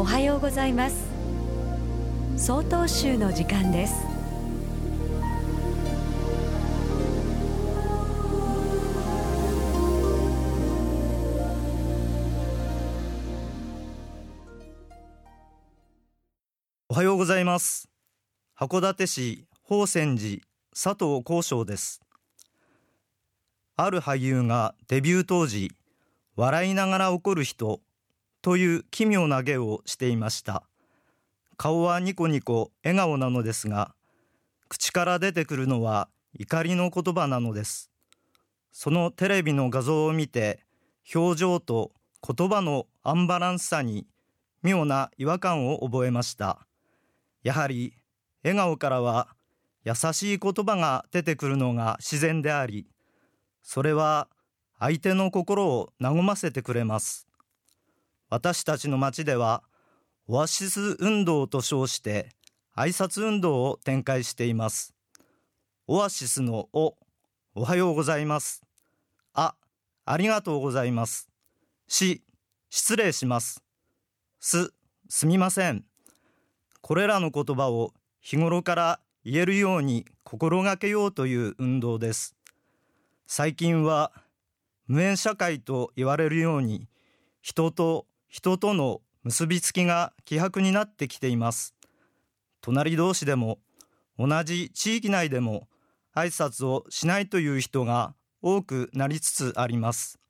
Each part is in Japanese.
おはようございます。総統集の時間です。おはようございます。函館市宝泉寺佐藤幸章です。ある俳優がデビュー当時笑いながら怒る人という奇妙な芸をしていました。顔はニコニコ笑顔なのですが口から出てくるのは怒りの言葉なのです。そのテレビの画像を見て表情と言葉のアンバランスさに妙な違和感を覚えました。やはり笑顔からは優しい言葉が出てくるのが自然でありそれは相手の心を和ませてくれます。私たちの町ではオアシス運動と称して挨拶運動を展開しています。オアシスのおおはようございますあありがとうございますし失礼しますすすみませんこれらの言葉を日頃から言えるように心がけようという運動です。最近は無縁社会と言われるように人と人との結びつきが希薄になってきています。隣同士でも同じ地域内でも挨拶をしないという人が多くなりつつあります。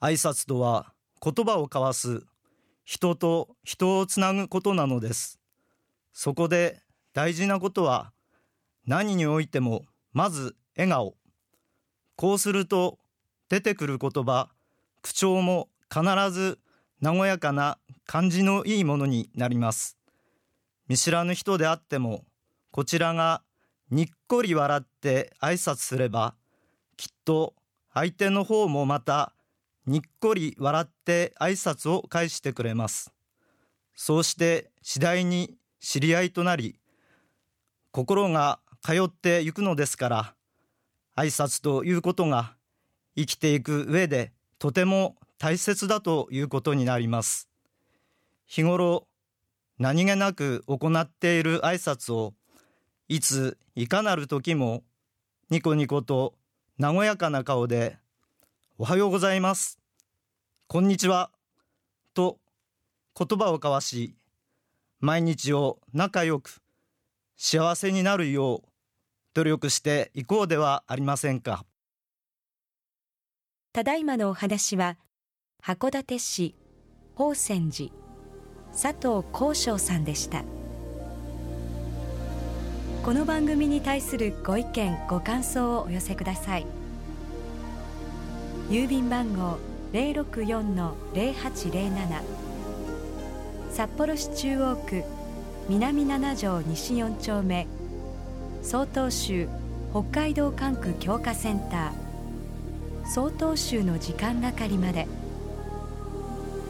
挨拶とは言葉を交わす人と人をつなぐことなのです。そこで大事なことは何においてもまず笑顔。こうすると出てくる言葉口調も必ず和やかな感じのいいものになります。見知らぬ人であってもこちらがにっこり笑って挨拶すればきっと相手の方もまたにっこり笑って挨拶を返してくれます。そうして次第に知り合いとなり心が通っていくのですから挨拶ということが生きていく上でとても大切だということになります。日頃何気なく行っている挨拶をいついかなる時もニコニコと和やかな顔でおはようございますこんにちはと言葉を交わし毎日を仲良く幸せになるよう努力していこうではありませんか。ただいまのお話は函館市宝泉寺。佐藤幸章さんでした。この番組に対するご意見ご感想をお寄せください。郵便番号064-0807札幌市中央区南七条西4丁目。総統集北海道管区強化センター。総統集の時間係まで。